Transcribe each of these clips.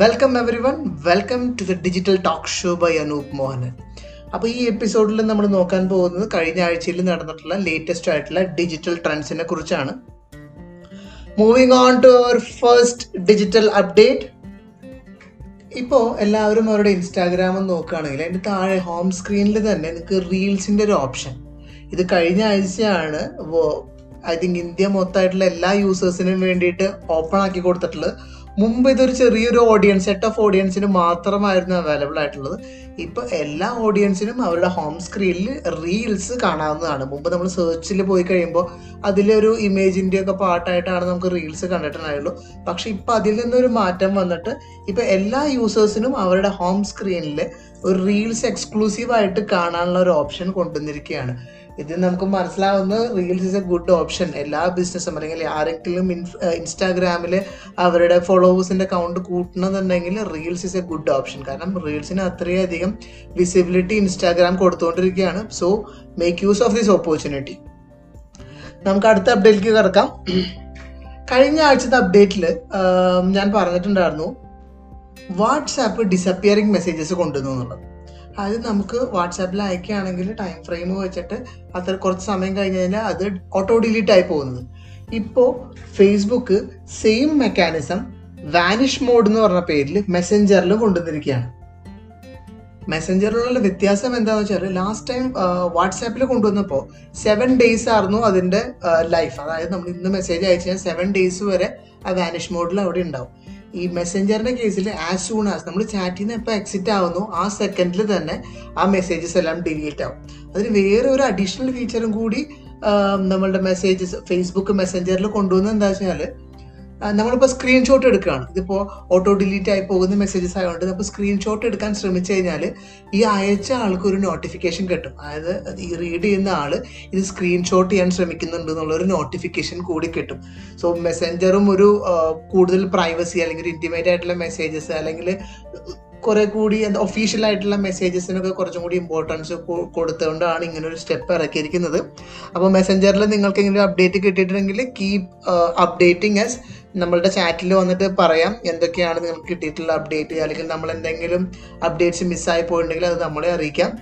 Welcome everyone welcome to the digital talk show by Anoop Mohanan അപ്പോൾ ഈ എപ്പിസോഡിൽ നമ്മൾ നോക്കാൻ പോകുന്നത് കഴിഞ്ഞ ആഴ്ചയിൽ നടന്നിട്ടുള്ള ലേറ്റസ്റ്റ് ആയിട്ടുള്ള ഡിജിറ്റൽ ട്രെൻഡ്സിനെ കുറിച്ചാണ്. Moving on to our first digital update ഇപ്പോൾ എല്ലാവരും അവരുടെ ഇൻസ്റ്റാഗ്രാം നോക്കുകയാണെങ്കിൽ അതിന്റെ താഴെ ഹോം സ്ക്രീനിൽ തന്നെ നിങ്ങൾക്ക് റീൽസിന്റെ ഒരു ഓപ്ഷൻ ഇത് കഴിഞ്ഞ ആഴ്ചയാണ് ഐ തിങ്ക് ഇന്ത്യ മൊത്തമായിട്ടുള്ള എല്ലാ യൂസേഴ്സിനും വേണ്ടിയിട്ട് ഓപ്പൺ ആക്കി കൊടുത്തിട്ടുള്ളത്. മുമ്പ് ഇതൊരു ചെറിയൊരു ഓഡിയൻസ് സെറ്റ് ഓഫ് ഓഡിയൻസിന് മാത്രമായിരുന്നു അവൈലബിൾ ആയിട്ടുള്ളത്. ഇപ്പോൾ എല്ലാ ഓഡിയൻസിനും അവരുടെ ഹോം സ്ക്രീനിൽ റീൽസ് കാണാവുന്നതാണ്. മുമ്പ് നമ്മൾ സെർച്ചിൽ പോയി കഴിയുമ്പോൾ അതിലൊരു ഇമേജിന്റെ ഒക്കെ പാട്ടായിട്ടാണ് നമുക്ക് റീൽസ് കണ്ടിട്ടുണ്ടായുള്ളൂ. പക്ഷെ ഇപ്പം അതിൽ നിന്നൊരു മാറ്റം വന്നിട്ട് ഇപ്പം എല്ലാ യൂസേഴ്സിനും അവരുടെ ഹോം സ്ക്രീനിൽ ഒരു റീൽസ് എക്സ്ക്ലൂസീവായിട്ട് കാണാനുള്ള ഒരു ഓപ്ഷൻ കൊണ്ടുവന്നിരിക്കുകയാണ്. ഇത് നമുക്ക് മനസ്സിലാവുന്ന reels is a good option എല്ലാ ബിസിനസ്സും അല്ലെങ്കിൽ ആരെങ്കിലും ഇൻസ്റ്റാഗ്രാമിൽ അവരുടെ ഫോളോവേഴ്സിന്റെ count കൂട്ടണമെന്നുണ്ടെങ്കിൽ reels is a good option കാരണം റീൽസിന് അത്രയധികം visibility Instagram കൊടുത്തുകൊണ്ടിരിക്കുകയാണ് so make use of this opportunity നമുക്ക് അടുത്ത അപ്ഡേറ്റിലേക്ക് കിടക്കാം. കഴിഞ്ഞ ആഴ്ചത്തെ അപ്ഡേറ്റിൽ ഞാൻ പറഞ്ഞിട്ടുണ്ടായിരുന്നു വാട്സാപ്പ് ഡിസപ്പിയറിംഗ് മെസ്സേജസ് കൊണ്ടുവന്നു എന്നുള്ളത്. അത് നമുക്ക് വാട്സാപ്പിൽ അയക്കുകയാണെങ്കിൽ ടൈം ഫ്രെയിം വെച്ചിട്ട് അത്ര കുറച്ച് സമയം കഴിഞ്ഞ് കഴിഞ്ഞാൽ അത് ഓട്ടോ ഡിലീറ്റ് ആയി പോകുന്നത്. ഇപ്പോൾ Facebook same mechanism vanish mode എന്ന് പറഞ്ഞ പേരിൽ മെസ്സഞ്ചറിൽ കൊണ്ടുവന്നിരിക്കുകയാണ്. മെസ്സഞ്ചറിലുള്ള വ്യത്യാസം എന്താണെന്ന് വെച്ചാൽ ലാസ്റ്റ് ടൈം വാട്സാപ്പിൽ കൊണ്ടുവന്നപ്പോൾ സെവൻ ഡേയ്സ് ആയിരുന്നു അതിന്റെ ലൈഫ് അതായത് നമ്മൾ ഇന്ന് മെസ്സേജ് അയച്ചു കഴിഞ്ഞാൽ സെവൻ ഡേയ്സ് വരെ ആ വാനിഷ് മോഡിൽ അവിടെ ഉണ്ടാവും. ഈ മെസ്സഞ്ചറിന്റെ കേസിൽ ആസ് സൂൺ ആസ് നമ്മൾ ചാറ്റിൽ നിന്ന് എപ്പോൾ എക്സിറ്റ് ആവുന്നു ആ സെക്കൻഡിൽ തന്നെ ആ മെസ്സേജസ് എല്ലാം ഡിലീറ്റ് ആവും. അതിന് വേറെ ഒരു അഡീഷണൽ ഫീച്ചറും കൂടി നമ്മളുടെ മെസ്സേജസ് ഫേസ്ബുക്ക് മെസ്സഞ്ചറിൽ കൊണ്ടുവന്നത് എന്താ വെച്ചാൽ നമ്മളിപ്പോൾ സ്ക്രീൻഷോട്ട് എടുക്കുകയാണ്. ഇതിപ്പോൾ ഓട്ടോ ഡിലീറ്റ് ആയി പോകുന്ന മെസ്സേജസ് ആയതുകൊണ്ട് നമ്മൾ സ്ക്രീൻഷോട്ട് എടുക്കാൻ ശ്രമിച്ചു കഴിഞ്ഞാൽ ഈ അയച്ച ആൾക്ക് ഒരു നോട്ടിഫിക്കേഷൻ കിട്ടും. അതായത് ഈ റീഡ് ചെയ്യുന്ന ആൾ ഇത് സ്ക്രീൻഷോട്ട് ചെയ്യാൻ ശ്രമിക്കുന്നുണ്ട് എന്നുള്ള ഒരു നോട്ടിഫിക്കേഷൻ കൂടി കിട്ടും. സോ മെസ്സഞ്ചറും ഒരു കൂടുതൽ പ്രൈവസി അല്ലെങ്കിൽ ഇന്റിമേറ്റ് ആയിട്ടുള്ള മെസ്സേജസ് അല്ലെങ്കിൽ കുറെ കൂടി ഒഫീഷ്യൽ ആയിട്ടുള്ള മെസ്സേജസിനൊക്കെ കുറച്ചും കൂടി ഇമ്പോർട്ടൻസ് കൊടുത്തുകൊണ്ടാണ് ഇങ്ങനെ ഒരു സ്റ്റെപ്പ് ഇറക്കിയിരിക്കുന്നത്. അപ്പോൾ മെസ്സഞ്ചറിൽ നിങ്ങൾക്ക് ഇങ്ങനെ അപ്ഡേറ്റ് കിട്ടിയിട്ടുണ്ടെങ്കിൽ കീപ് അപ്ഡേറ്റിംഗ് ആസ് നമ്മളുടെ ചാറ്റിൽ വന്നിട്ട് പറയാം എന്തൊക്കെയാണ് നിങ്ങൾക്ക് കിട്ടിയിട്ടുള്ള അപ്ഡേറ്റ് അല്ലെങ്കിൽ നമ്മൾ എന്തെങ്കിലും അപ്ഡേറ്റ്സ് മിസ്സായി പോയിട്ടുണ്ടെങ്കിൽ അത് നമ്മളെ അറിയിക്കാം.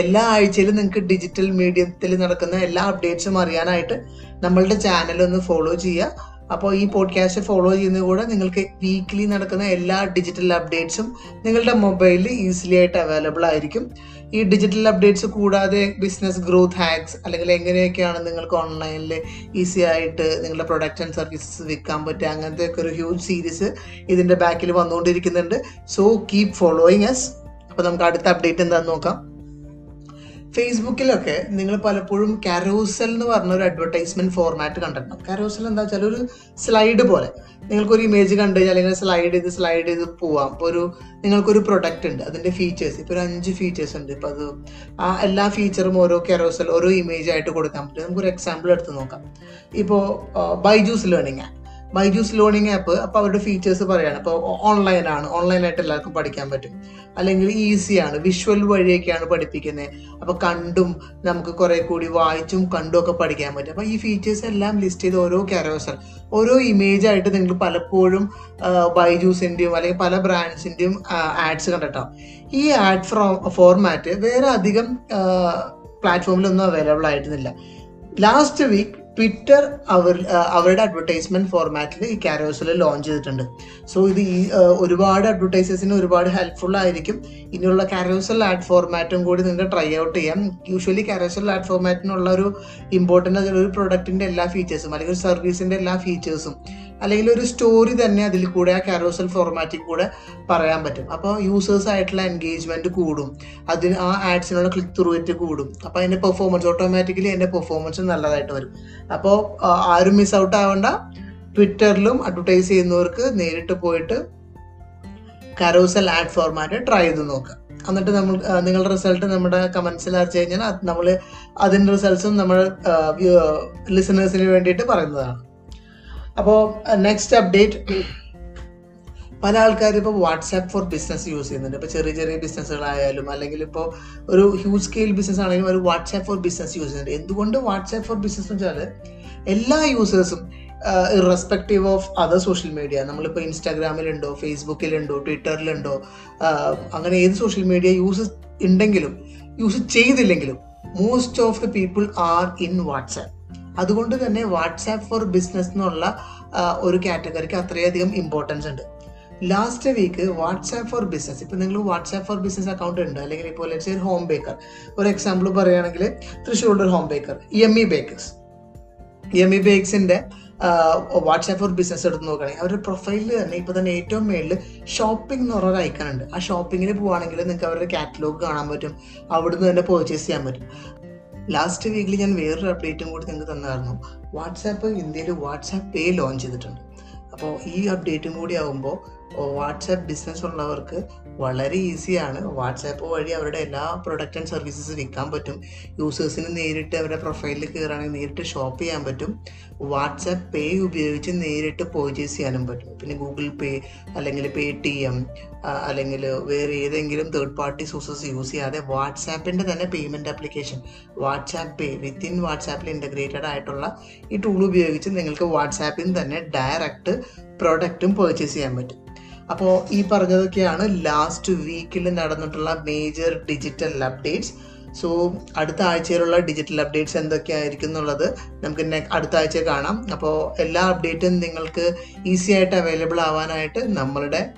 എല്ലാ ആഴ്ചയിലും നിങ്ങൾക്ക് ഡിജിറ്റൽ മീഡിയത്തിൽ നടക്കുന്ന എല്ലാ അപ്ഡേറ്റ്സും അറിയാനായിട്ട് നമ്മളുടെ ചാനൽ ഒന്ന് ഫോളോ ചെയ്യുക. അപ്പോൾ ഈ പോഡ്കാസ്റ്റ് ഫോളോ ചെയ്യുന്ന കൂടെ നിങ്ങൾക്ക് വീക്ക്ലി നടക്കുന്ന എല്ലാ ഡിജിറ്റൽ അപ്ഡേറ്റ്സും നിങ്ങളുടെ മൊബൈലിൽ ഈസിലി ആയിട്ട് അവൈലബിൾ ആയിരിക്കും. ഈ ഡിജിറ്റൽ അപ്ഡേറ്റ്സ് കൂടാതെ ബിസിനസ് ഗ്രോത്ത് ഹാക്സ് അല്ലെങ്കിൽ എങ്ങനെയൊക്കെയാണ് നിങ്ങൾക്ക് ഓൺലൈനിൽ ഈസി ആയിട്ട് നിങ്ങളുടെ പ്രൊഡക്റ്റ് ആൻഡ് സർവീസസ് വിൽക്കാൻ പറ്റുക അങ്ങനത്തെ ഒക്കെ ഒരു ഹ്യൂജ് സീരീസ് ഇതിന്റെ ബാക്കിൽ വന്നുകൊണ്ടിരിക്കുന്നുണ്ട്. സോ കീപ് ഫോളോയിങ് എസ് അപ്പോൾ നമുക്ക് അടുത്ത അപ്ഡേറ്റ് എന്താണെന്ന് നോക്കാം. ഫേസ്ബുക്കിലൊക്കെ നിങ്ങൾ പലപ്പോഴും കാരോസൽ എന്ന് പറഞ്ഞ ഒരു അഡ്വർടൈസ്മെന്റ് ഫോർമാറ്റ് കണ്ടിട്ടുണ്ടാവും കാരോസൽ എന്താ വെച്ചാൽ ഒരു സ്ലൈഡ് പോലെ നിങ്ങൾക്കൊരു ഇമേജ് കണ്ടു കഴിഞ്ഞാൽ അല്ലെങ്കിൽ സ്ലൈഡ് ചെയ്ത് സ്ലൈഡ് ചെയ്ത് പോവാം ഇപ്പോൾ ഒരു നിങ്ങൾക്കൊരു പ്രൊഡക്റ്റ് ഉണ്ട് അതിന്റെ ഫീച്ചേഴ്സ് ഇപ്പോൾ ഒരു അഞ്ച് ഫീച്ചേഴ്സ് ഉണ്ട് ഇപ്പോൾ അത് ആ എല്ലാ ഫീച്ചറും ഓരോ കാരോസൽ ഓരോ ഇമേജ് ആയിട്ട് കൊടുക്കാൻ പറ്റും. നമുക്കൊരു എക്സാമ്പിൾ എടുത്ത് നോക്കാം. ഇപ്പോൾ Byju's learning app Byju's learning app അപ്പോൾ അവരുടെ ഫീച്ചേഴ്സ് പറയാണ്. അപ്പോൾ ഓൺലൈനാണ് ഓൺലൈനായിട്ട് എല്ലാവർക്കും പഠിക്കാൻ പറ്റും. അല്ലെങ്കിൽ ഈസിയാണ് വിഷ്വൽ വഴിയൊക്കെയാണ് പഠിപ്പിക്കുന്നത് അപ്പോൾ കണ്ടും നമുക്ക് കുറെ കൂടി വായിച്ചും കണ്ടും ഒക്കെ പഠിക്കാൻ പറ്റും. അപ്പോൾ ഈ ഫീച്ചേഴ്സ് എല്ലാം ലിസ്റ്റ് ചെയ്ത് ഓരോ ക്യാരോസർ ഓരോ ഇമേജ് ആയിട്ട് നിങ്ങൾ പലപ്പോഴും ബൈജൂസിന്റെയും അല്ലെങ്കിൽ പല ബ്രാൻഡ്സിന്റെയും ആഡ്സ് കണ്ടിട്ടാം. ഈ ആഡ് ഫോർമാറ്റ് വേറെ അധികം പ്ലാറ്റ്ഫോമിലൊന്നും അവൈലബിൾ ആയിരുന്നില്ല. ലാസ്റ്റ് വീക്ക് ട്വിറ്റർ അവർ അവരുടെ അഡ്വർടൈസ്മെന്റ് ഫോർമാറ്റിൽ ഈ കാരോസിൽ ലോഞ്ച് ചെയ്തിട്ടുണ്ട്. സോ ഇത് ഈ ഒരുപാട് അഡ്വർടൈസേഴ്സിന് ഒരുപാട് ഹെൽപ്ഫുൾ ആയിരിക്കും. ഇനിയുള്ള കാരോസൽ ആഡ് ഫോർമാറ്റും കൂടി നിങ്ങൾക്ക് ട്രൈ ഔട്ട് ചെയ്യാം. യൂഷ്വലി കാരോസൽ ആഡ് ഫോർമാറ്റിനുള്ള ഒരു ഇമ്പോർട്ടന്റ് ഒരു പ്രൊഡക്റ്റിന്റെ എല്ലാ ഫീച്ചേഴ്സും അല്ലെങ്കിൽ ഒരു സർവീസിന്റെ എല്ലാ ഫീച്ചേഴ്സും അല്ലെങ്കിൽ ഒരു സ്റ്റോറി തന്നെ അതിൽ കൂടെ ആ കാരോസൽ ഫോർമാറ്റിൽ കൂടെ പറയാൻ പറ്റും. അപ്പോൾ യൂസേഴ്സ് ആയിട്ടുള്ള എൻഗേജ്മെന്റ് കൂടും. അതിന് ആ ആഡ്സിനുള്ള ക്ലിക്ക് ത്രൂ റേറ്റ് കൂടും. അപ്പോൾ അതിന്റെ പെർഫോമൻസ് ഓട്ടോമാറ്റിക്കലി അതിന്റെ പെർഫോമൻസ് നല്ലതായിട്ട് വരും. അപ്പോൾ ആരും മിസ് ഔട്ട് ആവേണ്ട. ട്വിറ്ററിലും അഡ്വർടൈസ് ചെയ്യുന്നവർക്ക് നേരിട്ട് പോയിട്ട് കരോസൽ ആഡ് ഫോർമാറ്റ് ട്രൈ ചെയ്ത് നോക്കുക എന്നിട്ട് നമ്മൾ നിങ്ങളുടെ റിസൾട്ട് നമ്മുടെ കമൻസിൽ അയച്ചു കഴിഞ്ഞാൽ നമ്മൾ അതിന്റെ റിസൾട്ട്സും നമ്മൾ ലിസണേഴ്സിന് വേണ്ടിയിട്ട് പറയുന്നതാണ്. അപ്പോൾ നെക്സ്റ്റ് അപ്ഡേറ്റ് പല ആൾക്കാരും ഇപ്പോൾ വാട്സാപ്പ് ഫോർ ബിസിനസ് യൂസ് ചെയ്യുന്നുണ്ട്. ഇപ്പോൾ ചെറിയ ചെറിയ ബിസിനസ്സുകളായാലും അല്ലെങ്കിൽ ഇപ്പോൾ ഒരു ഹ്യൂജ് സ്കെയിൽ ബിസിനസ് ആണെങ്കിലും ഒരു വാട്സാപ്പ് ഫോർ ബിസിനസ് യൂസ് ചെയ്യുന്നുണ്ട്. എന്തുകൊണ്ട് വാട്സാപ്പ് ഫോർ ബിസിനസ് എന്ന് വെച്ചാൽ എല്ലാ യൂസേഴ്സും irrespective of other social media നമ്മളിപ്പോൾ ഇൻസ്റ്റാഗ്രാമിലുണ്ടോ ഫേസ്ബുക്കിലുണ്ടോ ട്വിറ്ററിലുണ്ടോ അങ്ങനെ ഏത് സോഷ്യൽ മീഡിയ യൂസ് ഉണ്ടെങ്കിലും യൂസ് ചെയ്തില്ലെങ്കിലും most of the people are in WhatsApp അതുകൊണ്ട് തന്നെ വാട്സാപ്പ് ഫോർ ബിസിനസ് എന്നുള്ള ഒരു കാറ്റഗറിക്ക് അത്രയധികം ഇമ്പോർട്ടൻസ് ഉണ്ട്. Last week WhatsApp for business ഇപ്പം നിങ്ങൾ വാട്സാപ്പ് ഫോർ ബിസിനസ് അക്കൗണ്ട് ഉണ്ട് അല്ലെങ്കിൽ ഇപ്പോൾ ലെറ്റ്സ് ഒരു ഹോം ബേക്കർ ഒരു എക്സാമ്പിൾ പറയുകയാണെങ്കിൽ തൃശ്ശൂരിന്റെ ഒരു home baker M E bakers M E ബേക്സിന്റെ WhatsApp for business എടുത്ത് നോക്കുകയാണെങ്കിൽ അവരുടെ പ്രൊഫൈലിൽ തന്നെ ഇപ്പോൾ തന്നെ ഏറ്റവും മേളിൽ ഷോപ്പിംഗ് എന്ന് പറഞ്ഞൊരു ഐക്കൺ ഉണ്ട്. ആ ഷോപ്പിങ്ങിന് പോവുകയാണെങ്കിൽ നിങ്ങൾക്ക് അവരുടെ കാറ്റലോഗ് കാണാൻ പറ്റും. അവിടുന്ന് തന്നെ പർച്ചേസ് ചെയ്യാൻ പറ്റും. ലാസ്റ്റ് വീക്കിൽ ഞാൻ വേറൊരു അപ്ഡേറ്റും കൂടി നിങ്ങൾക്ക് തന്നായിരുന്നു വാട്സാപ്പ് ഇന്ത്യയിൽ വാട്സാപ്പ് പേ ലോഞ്ച് ചെയ്തിട്ടുണ്ട്. അപ്പോൾ ഈ അപ്ഡേറ്റും കൂടി ആകുമ്പോൾ വാട്സാപ്പ് ബിസിനസ് ഉള്ളവർക്ക് വളരെ ഈസിയാണ് വാട്സാപ്പ് വഴി അവരുടെ എല്ലാ പ്രൊഡക്റ്റ് ആൻഡ് സർവീസസ് വിൽക്കാൻ പറ്റും. യൂസേഴ്സിന് നേരിട്ട് അവരുടെ പ്രൊഫൈലിൽ കയറുകയാണെങ്കിൽ നേരിട്ട് ഷോപ്പ് ചെയ്യാൻ പറ്റും. വാട്സാപ്പ് പേ ഉപയോഗിച്ച് നേരിട്ട് പർച്ചേസ് ചെയ്യാനും പറ്റും. പിന്നെ ഗൂഗിൾ പേ അല്ലെങ്കിൽ പേ ടി എം അല്ലെങ്കിൽ വേറെ ഏതെങ്കിലും തേർഡ് പാർട്ടി സോഴ്സസ് യൂസ് ചെയ്യാതെ വാട്സാപ്പിന്റെ തന്നെ payment application WhatsApp pay within വാട്സാപ്പിൽ ഇന്റഗ്രേറ്റഡ് ആയിട്ടുള്ള ഈ ടൂൾ ഉപയോഗിച്ച് നിങ്ങൾക്ക് വാട്സാപ്പിൽ നിന്ന് തന്നെ ഡയറക്റ്റ് പ്രൊഡക്റ്റും പർച്ചേസ് ചെയ്യാൻ പറ്റും. അപ്പോൾ ഈ പറഞ്ഞതൊക്കെയാണ് ലാസ്റ്റ് വീക്കിൽ നടന്നിട്ടുള്ള മേജർ ഡിജിറ്റൽ അപ്ഡേറ്റ്സ് സോ അടുത്ത ആഴ്ചയിലുള്ള ഡിജിറ്റൽ അപ്ഡേറ്റ്സ് എന്തൊക്കെയായിരിക്കും എന്നുള്ളത് നമുക്ക് അടുത്ത ആഴ്ച കാണാം. അപ്പോൾ എല്ലാ അപ്ഡേറ്റും നിങ്ങൾക്ക് ഈസി ആയിട്ട് അവൈലബിൾ ആവാനായിട്ട് നമ്മളുടെ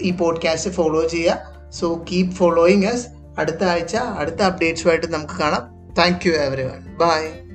ഈ പോഡ്കാസ്റ്റ് ഫോളോ ചെയ്യുക. സോ കീപ് ഫോളോയിങ് അസ് അടുത്ത ആഴ്ച അടുത്ത അപ്ഡേറ്റ്സുമായിട്ട് നമുക്ക് കാണാം. Thank you everyone bye